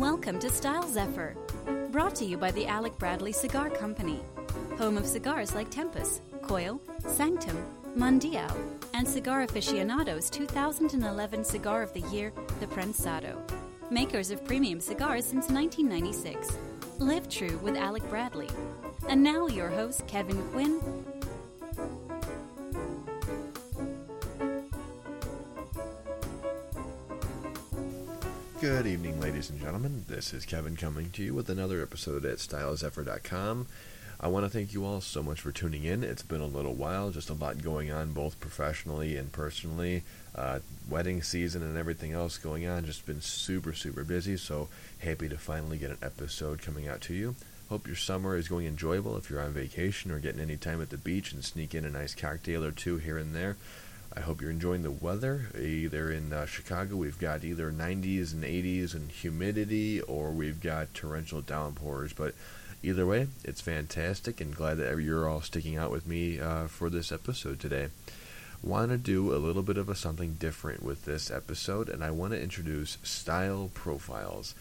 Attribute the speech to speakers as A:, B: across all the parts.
A: Welcome to Style Zephyr, brought to you by the Alec Bradley Cigar Company, home of cigars like Tempus, Coyol, Sanctum, Mundial, and Cigar Aficionado's 2011 Cigar of the Year, the Prensado. Makers of premium cigars since 1996. Live true with Alec Bradley. And now your host, Kevin Quinn.
B: Good evening, ladies and gentlemen. This is Kevin coming to you with another episode at StylesEffort.com. I want to thank you all so much for tuning in. It's been a little while, just a lot going on, both professionally and personally. Uh, wedding season and everything else going on, just been super, super busy. So happy to finally get an episode coming out to you. Hope your summer is going enjoyable if you're on vacation or getting any time at the beach and sneak in a nice cocktail or two here and there. I hope you're enjoying the weather. Either in uh, Chicago, we've got either 90s and 80s and humidity, or we've got torrential downpours. But either way, it's fantastic, and glad that you're all sticking out with me uh, for this episode today. Want to do a little bit of a something different with this episode, and I want to introduce style profiles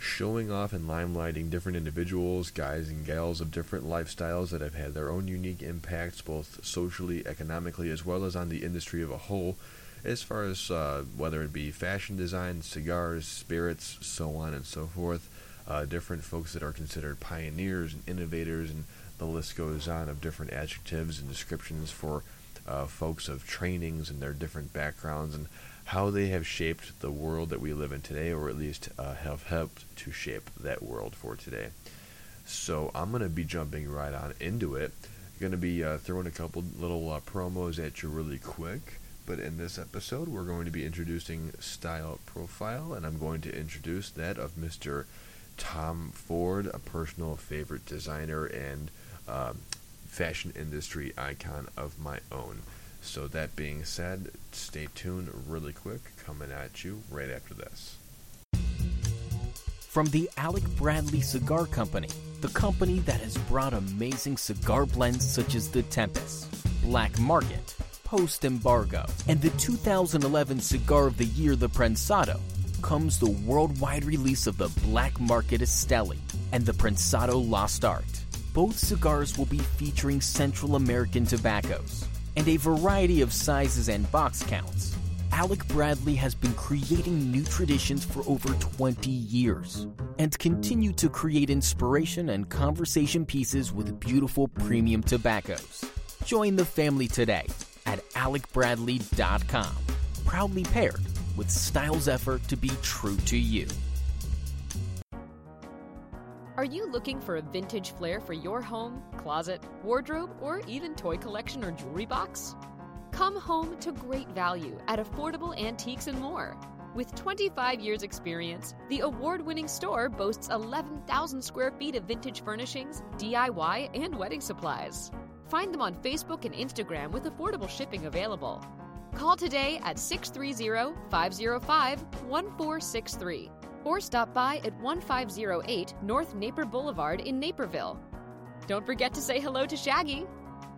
B: showing off and limelighting different individuals, guys and gals of different lifestyles that have had their own unique impacts, both socially, economically, as well as on the industry of a whole, as far as uh, whether it be fashion design, cigars, spirits, so on and so forth. Uh, different folks that are considered pioneers and innovators, and the list goes on of different adjectives and descriptions for uh, folks of trainings and their different backgrounds and how they have shaped the world that we live in today, or at least uh, have helped to shape that world for today. So I'm going to be jumping right on into it. Going to be uh, throwing a couple little uh, promos at you really quick. But in this episode, we're going to be introducing style profile, and I'm going to introduce that of Mr. Tom Ford, a personal favorite designer and um, fashion industry icon of my own. So, that being said, stay tuned really quick, coming at you right after this.
C: From the Alec Bradley Cigar Company, the company that has brought amazing cigar blends such as the Tempus, Black Market, Post Embargo, and the 2011 Cigar of the Year, the Prensado, comes the worldwide release of the Black Market Esteli and the Prensado Lost Art. Both cigars will be featuring Central American tobaccos and a variety of sizes and box counts. Alec Bradley has been creating new traditions for over 20 years and continue to create inspiration and conversation pieces with beautiful premium tobaccos. Join the family today at alecbradley.com. Proudly paired with Styles effort to be true to you.
D: Are you looking for a vintage flair for your home, closet, wardrobe, or even toy collection or jewelry box? Come home to great value at affordable antiques and more. With 25 years' experience, the award winning store boasts 11,000 square feet of vintage furnishings, DIY, and wedding supplies. Find them on Facebook and Instagram with affordable shipping available. Call today at 630 505 1463 or stop by at 1508 North Naper Boulevard in Naperville. Don't forget to say hello to Shaggy.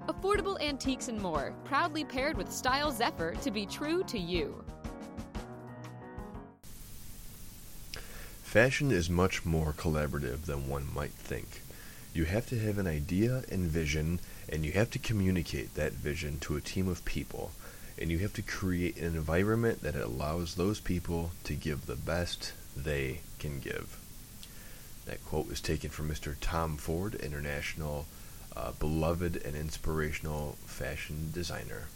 D: Affordable antiques and more, proudly paired with Style Zephyr to be true to you.
B: Fashion is much more collaborative than one might think. You have to have an idea and vision, and you have to communicate that vision to a team of people, and you have to create an environment that allows those people to give the best they can give. That quote was taken from Mr. Tom Ford, international uh, beloved and inspirational fashion designer.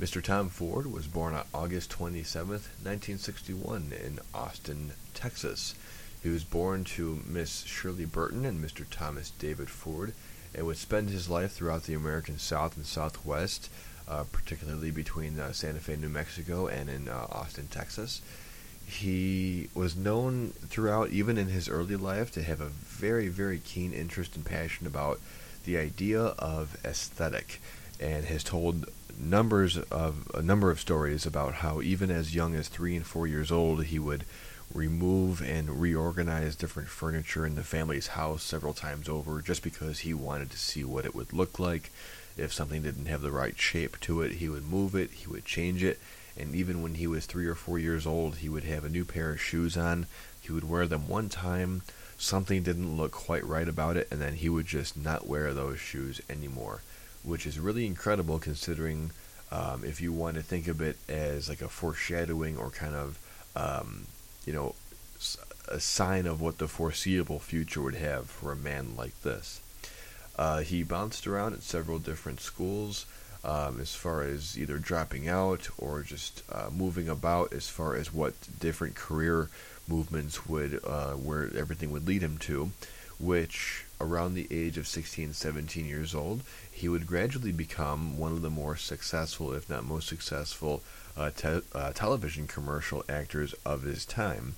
B: Mr. Tom Ford was born on August 27, 1961, in Austin, Texas. He was born to Miss Shirley Burton and Mr. Thomas David Ford, and would spend his life throughout the American South and Southwest, uh, particularly between uh, Santa Fe, New Mexico, and in uh, Austin, Texas. He was known throughout, even in his early life, to have a very, very keen interest and passion about the idea of aesthetic, and has told numbers of a number of stories about how even as young as three and four years old, he would remove and reorganize different furniture in the family's house several times over just because he wanted to see what it would look like. If something didn't have the right shape to it, he would move it, he would change it, And even when he was three or four years old, he would have a new pair of shoes on. He would wear them one time, something didn't look quite right about it, and then he would just not wear those shoes anymore, which is really incredible considering um, if you want to think of it as like a foreshadowing or kind of, um, you know, a sign of what the foreseeable future would have for a man like this. Uh, he bounced around at several different schools um, as far as either dropping out or just uh, moving about as far as what different career movements would, uh, where everything would lead him to, which around the age of 16, 17 years old, he would gradually become one of the more successful, if not most successful, uh, te- uh, television commercial actors of his time.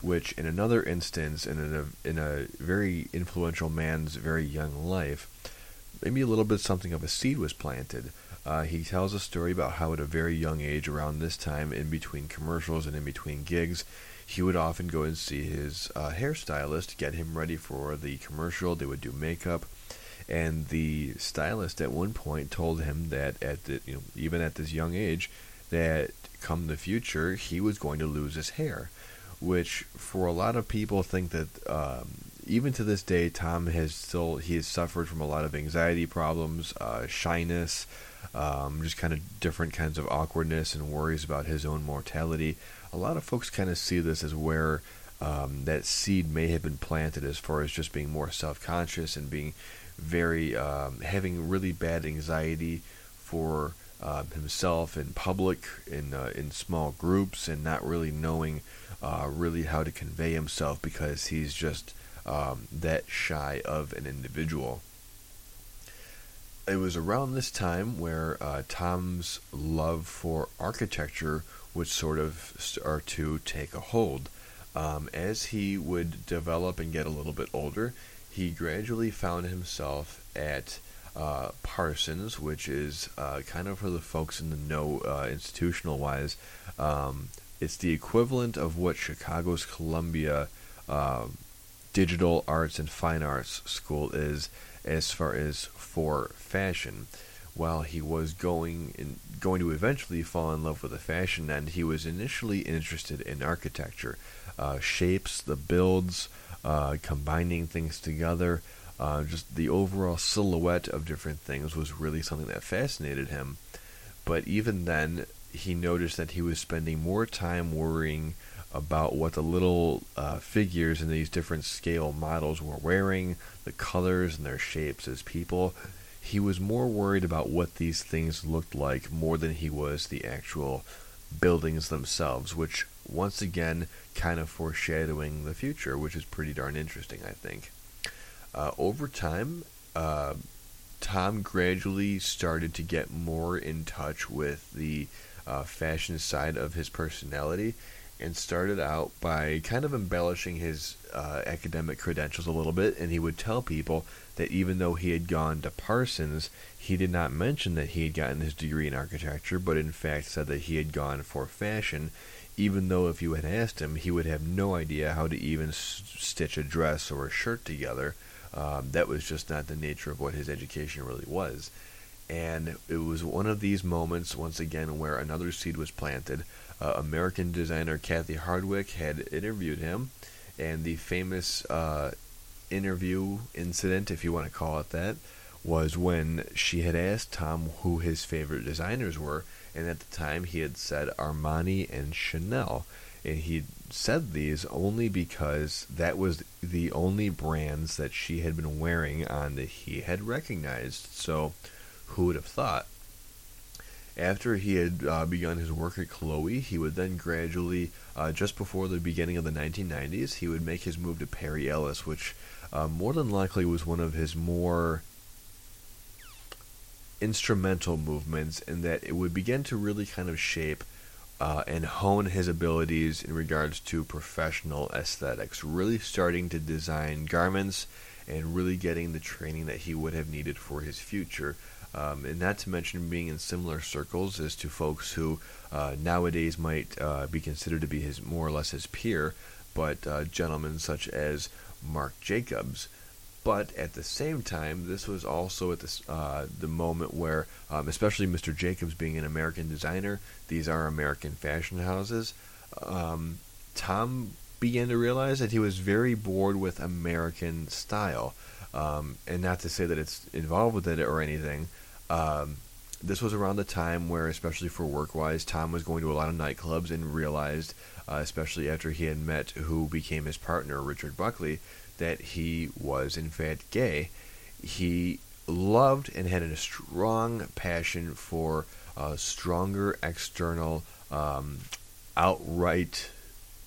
B: Which, in another instance, in a, in a very influential man's very young life, maybe a little bit something of a seed was planted. Uh, he tells a story about how, at a very young age, around this time, in between commercials and in between gigs, he would often go and see his uh, hairstylist, get him ready for the commercial. They would do makeup, and the stylist at one point told him that at the, you know even at this young age, that come the future he was going to lose his hair, which for a lot of people think that. Um, even to this day, Tom has still he has suffered from a lot of anxiety problems, uh, shyness, um, just kind of different kinds of awkwardness and worries about his own mortality. A lot of folks kind of see this as where um, that seed may have been planted as far as just being more self-conscious and being very um, having really bad anxiety for uh, himself in public in uh, in small groups and not really knowing uh, really how to convey himself because he's just um, that shy of an individual. It was around this time where uh, Tom's love for architecture would sort of start to take a hold. Um, as he would develop and get a little bit older, he gradually found himself at uh, Parsons, which is uh, kind of for the folks in the know, uh, institutional wise. Um, it's the equivalent of what Chicago's Columbia um, Digital Arts and Fine Arts School is as far as for fashion while he was going in, going to eventually fall in love with the fashion end, he was initially interested in architecture, uh, shapes, the builds, uh, combining things together. Uh, just the overall silhouette of different things was really something that fascinated him. But even then, he noticed that he was spending more time worrying about what the little uh, figures in these different scale models were wearing, the colors and their shapes as people, he was more worried about what these things looked like more than he was the actual buildings themselves, which once again kind of foreshadowing the future, which is pretty darn interesting, I think. Uh, over time, uh, Tom gradually started to get more in touch with the uh, fashion side of his personality and started out by kind of embellishing his uh, academic credentials a little bit, and he would tell people that even though he had gone to Parsons, he did not mention that he had gotten his degree in architecture, but in fact said that he had gone for fashion, even though if you had asked him, he would have no idea how to even s- stitch a dress or a shirt together. Um, that was just not the nature of what his education really was. And it was one of these moments, once again, where another seed was planted. Uh, American designer Cathy Hardwick had interviewed him, and the famous uh, interview incident, if you want to call it that, was when she had asked Tom who his favorite designers were, and at the time he had said Armani and Chanel. And he said these only because that was the only brands that she had been wearing on that he had recognized. So, who would have thought? After he had uh, begun his work at Chloe, he would then gradually, uh, just before the beginning of the 1990s, he would make his move to Perry Ellis, which uh, more than likely was one of his more instrumental movements in that it would begin to really kind of shape uh, and hone his abilities in regards to professional aesthetics, really starting to design garments and really getting the training that he would have needed for his future. Um, and not to mention being in similar circles as to folks who uh, nowadays might uh, be considered to be his more or less his peer, but uh, gentlemen such as Marc Jacobs, but at the same time, this was also at this, uh, the moment where, um, especially Mr. Jacobs being an American designer, these are American fashion houses. Um, Tom began to realize that he was very bored with American style. Um, and not to say that it's involved with it or anything. Um, this was around the time where, especially for work wise, Tom was going to a lot of nightclubs and realized, uh, especially after he had met who became his partner, Richard Buckley, that he was in fact gay. He loved and had a strong passion for uh, stronger external, um, outright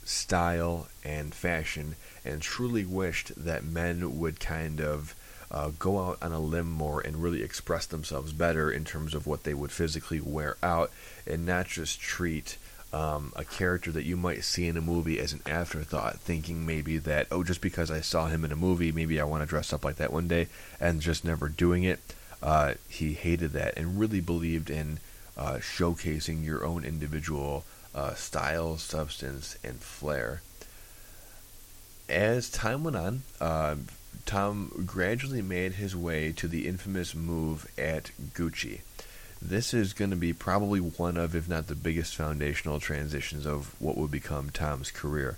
B: style and fashion, and truly wished that men would kind of uh, go out on a limb more and really express themselves better in terms of what they would physically wear out, and not just treat um, a character that you might see in a movie as an afterthought, thinking maybe that, oh, just because I saw him in a movie, maybe I want to dress up like that one day, and just never doing it. Uh, he hated that and really believed in uh, showcasing your own individual uh, style, substance, and flair. As time went on, uh, Tom gradually made his way to the infamous move at Gucci this is going to be probably one of, if not the biggest foundational transitions of what would become Tom's career.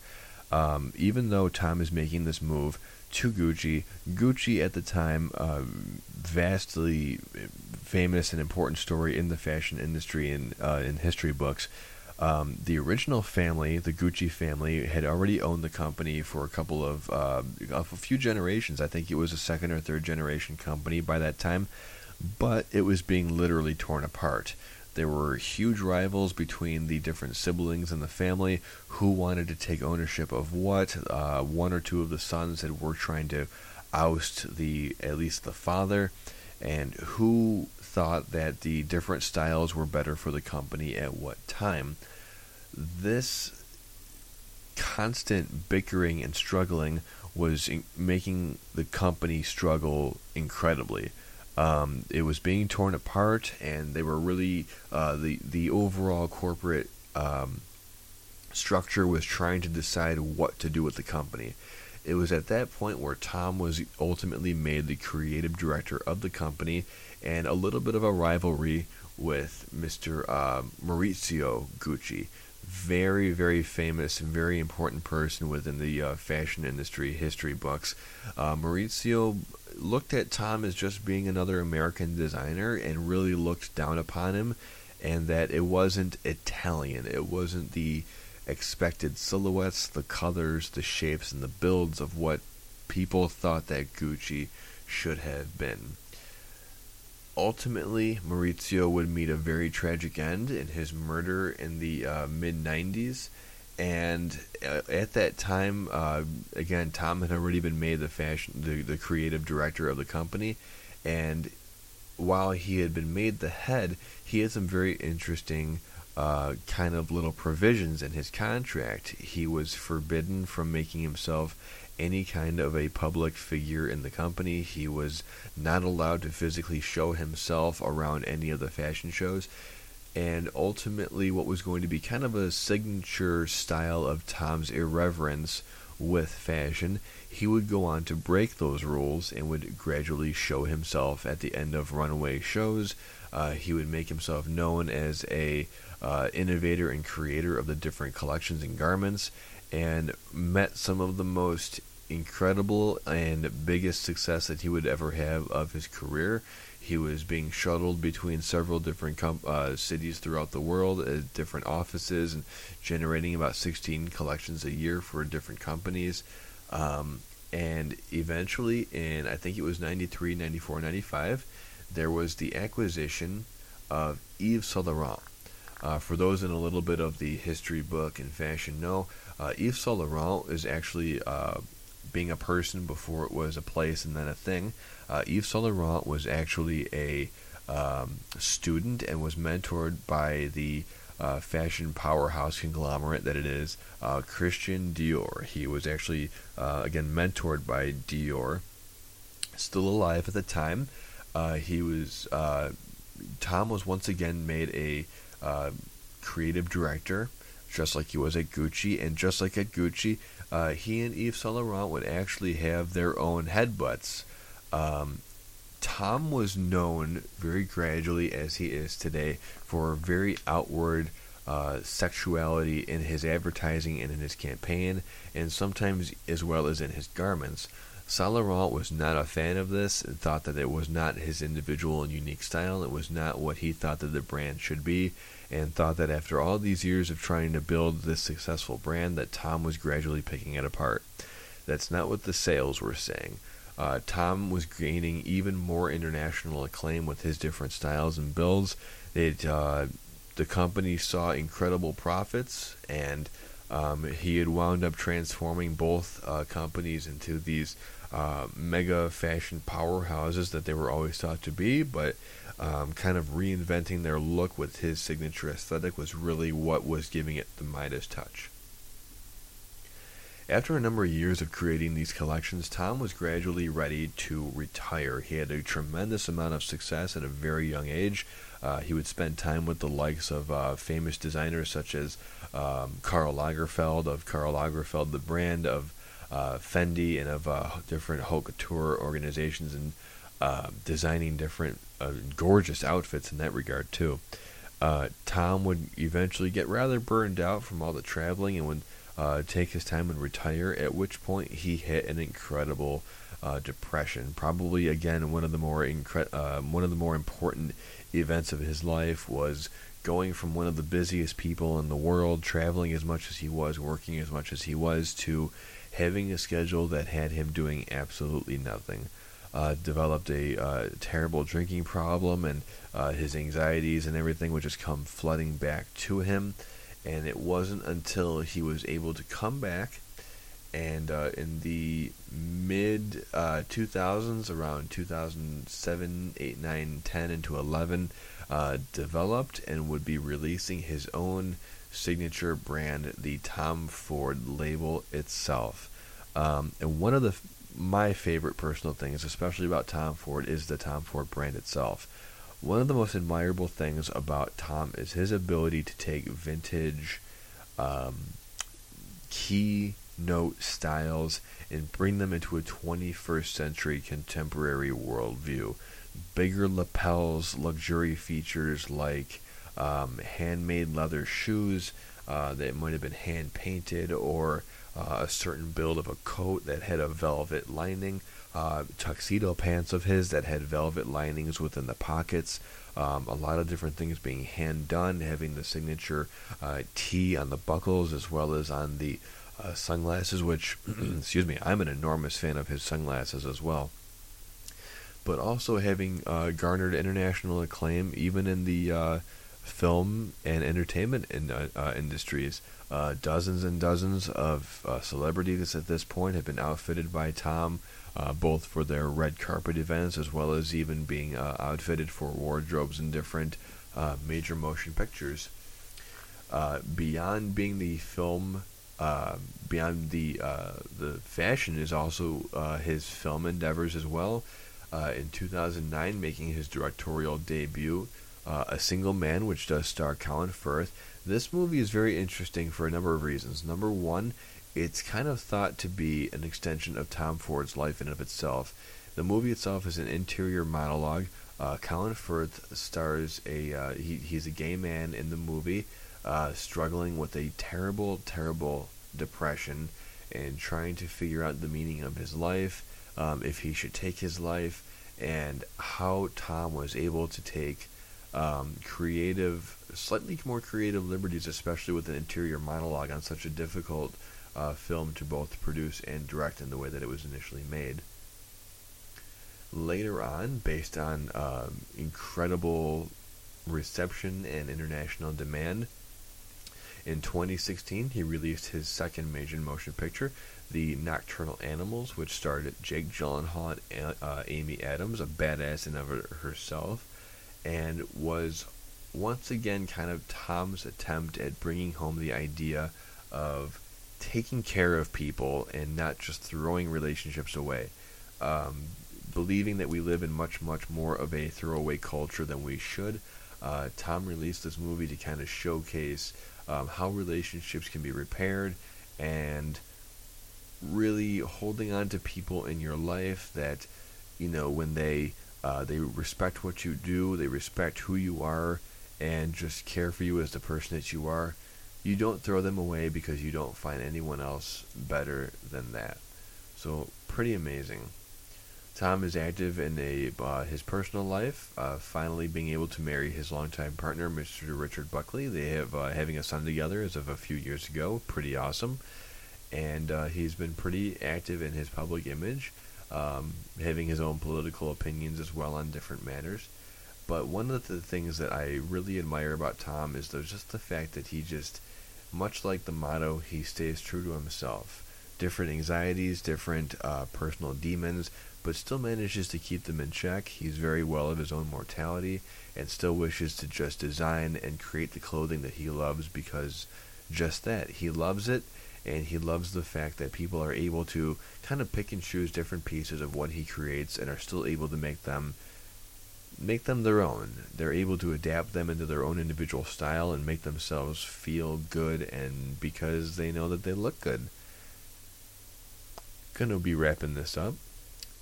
B: Um, even though Tom is making this move to Gucci, Gucci at the time, uh, vastly famous and important story in the fashion industry and uh, in history books. Um, the original family, the Gucci family, had already owned the company for a couple of uh, a few generations. I think it was a second or third generation company by that time but it was being literally torn apart. There were huge rivals between the different siblings in the family who wanted to take ownership of what. Uh, one or two of the sons had were trying to oust the at least the father, and who thought that the different styles were better for the company at what time. This constant bickering and struggling was making the company struggle incredibly. Um, it was being torn apart, and they were really uh, the the overall corporate um, structure was trying to decide what to do with the company. It was at that point where Tom was ultimately made the creative director of the company, and a little bit of a rivalry with Mr. Uh, Maurizio Gucci very, very famous very important person within the uh, fashion industry history books. Uh, Maurizio looked at Tom as just being another American designer and really looked down upon him, and that it wasn't Italian. It wasn't the expected silhouettes, the colors, the shapes, and the builds of what people thought that Gucci should have been. Ultimately, Maurizio would meet a very tragic end in his murder in the uh, mid 90s. And uh, at that time, uh, again, Tom had already been made the fashion, the, the creative director of the company, and while he had been made the head, he had some very interesting uh, kind of little provisions in his contract. He was forbidden from making himself any kind of a public figure in the company. He was not allowed to physically show himself around any of the fashion shows. And ultimately, what was going to be kind of a signature style of Tom's irreverence with fashion, he would go on to break those rules and would gradually show himself at the end of runaway shows. Uh, he would make himself known as a uh, innovator and creator of the different collections and garments, and met some of the most incredible and biggest success that he would ever have of his career. He was being shuttled between several different com- uh, cities throughout the world at different offices and generating about 16 collections a year for different companies. Um, and eventually, in I think it was 93, 94, 95, there was the acquisition of Yves Saint Laurent. Uh, for those in a little bit of the history book and fashion know, uh, Yves Saint Laurent is actually uh, being a person before it was a place and then a thing. Uh, Yves Saint Laurent was actually a um, student and was mentored by the uh, fashion powerhouse conglomerate that it is, uh, Christian Dior. He was actually, uh, again, mentored by Dior. Still alive at the time. Uh, he was, uh, Tom was once again made a creative director, just like he was at Gucci, and just like at Gucci, uh, he and Yves Saint Laurent would actually have their own headbutts. Um, Tom was known very gradually, as he is today, for very outward uh, sexuality in his advertising and in his campaign, and sometimes as well as in his garments. Saint Laurent was not a fan of this and thought that it was not his individual and unique style. It was not what he thought that the brand should be, and thought that after all these years of trying to build this successful brand, that Tom was gradually picking it apart. That's not what the sales were saying. Uh, Tom was gaining even more international acclaim with his different styles and builds. It uh, the company saw incredible profits, and um, he had wound up transforming both uh, companies into these uh, mega fashion powerhouses that they were always thought to be, but um, kind of reinventing their look with his signature aesthetic was really what was giving it the Midas touch. After a number of years of creating these collections, Tom was gradually ready to retire. He had a tremendous amount of success at a very young age. Uh, he would spend time with the likes of uh, famous designers such as um, Karl Lagerfeld, of Karl Lagerfeld, the brand, of uh, Fendi, and of uh, different haute couture organizations, and uh, designing different uh, gorgeous outfits in that regard, too. Tom would eventually get rather burned out from all the traveling and would uh, take his time and retire. At which point he hit an incredible uh, depression. Probably again one of the more incre- uh, one of the more important events of his life was going from one of the busiest people in the world, traveling as much as he was, working as much as he was, to having a schedule that had him doing absolutely nothing. Uh, developed a uh, terrible drinking problem, and uh, his anxieties and everything would just come flooding back to him. And it wasn't until he was able to come back and uh, in the mid uh, 2000s around 2007 8 9 10 into 11 uh, developed and would be releasing his own signature brand the tom ford label itself. Um, and one of the my favorite personal things especially about tom ford is the tom ford brand itself one of the most admirable things about Tom is his ability to take vintage um, keynote styles and bring them into a 21st century contemporary worldview. Bigger lapels, luxury features like um, handmade leather shoes uh, that might have been hand painted, or uh, a certain build of a coat that had a velvet lining uh, tuxedo pants of his that had velvet linings within the pockets. Um, a lot of different things being hand done, having the signature uh, T on the buckles as well as on the uh, sunglasses, which, excuse me, I'm an enormous fan of his sunglasses as well. But also having uh, garnered international acclaim, even in the uh, film and entertainment in, uh, industries. dozens and dozens of celebrities at this point have been outfitted by Tom uh, both for their red carpet events as well as even being uh, outfitted for wardrobes in different uh, major motion pictures. Uh, beyond being the film, uh, beyond the uh, the fashion is also his film endeavors as well. in 2009, making his directorial debut, A Single Man, which does star Colin Firth. This movie is very interesting for a number of reasons. Number one, it's kind of thought to be an extension of Tom Ford's life in of itself. The movie itself is an interior monologue. Uh, Colin Firth stars a uh, he, he's a gay man in the movie, uh, struggling with a terrible, terrible depression and trying to figure out the meaning of his life, um, if he should take his life, and how Tom was able to take um, creative, slightly more creative liberties, especially with an interior monologue on such a difficult uh, film to both produce and direct in the way that it was initially made. Later on, based on um, incredible reception and international demand, in 2016 he released his second major motion picture, The Nocturnal Animals, which starred Jake Gyllenhaal and uh, Amy Adams, a badass in of herself, and was once again kind of Tom's attempt at bringing home the idea of taking care of people and not just throwing relationships away. Um, believing that we live in much, much more of a throwaway culture than we should. Uh, Tom released this movie to kind of showcase um, how relationships can be repaired and really holding on to people in your life that, you know, when they uh, they respect what you do, they respect who you are, and just care for you as the person that you are. You don't throw them away because you don't find anyone else better than that. So pretty amazing. Tom is active in a uh, his personal life, uh, finally being able to marry his longtime partner, Mr. Richard Buckley. They have uh, having a son together as of a few years ago. Pretty awesome, and uh, he's been pretty active in his public image, um, having his own political opinions as well on different matters. But one of the things that I really admire about Tom is just the fact that he just, much like the motto, he stays true to himself. Different anxieties, different uh, personal demons, but still manages to keep them in check. He's very well of his own mortality and still wishes to just design and create the clothing that he loves because just that. He loves it and he loves the fact that people are able to kind of pick and choose different pieces of what he creates and are still able to make them make them their own. They're able to adapt them into their own individual style and make themselves feel good and because they know that they look good. Gonna be wrapping this up.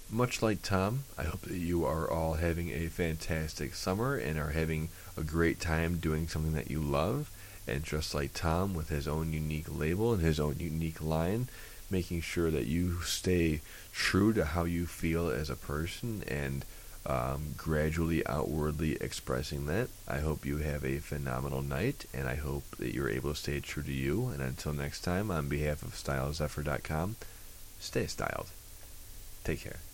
B: Much like Tom, I hope that you are all having a fantastic summer and are having a great time doing something that you love. And just like Tom, with his own unique label and his own unique line, making sure that you stay true to how you feel as a person and um, gradually outwardly expressing that. I hope you have a phenomenal night, and I hope that you're able to stay true to you. And until next time, on behalf of StyleZephyr.com, stay styled. Take care.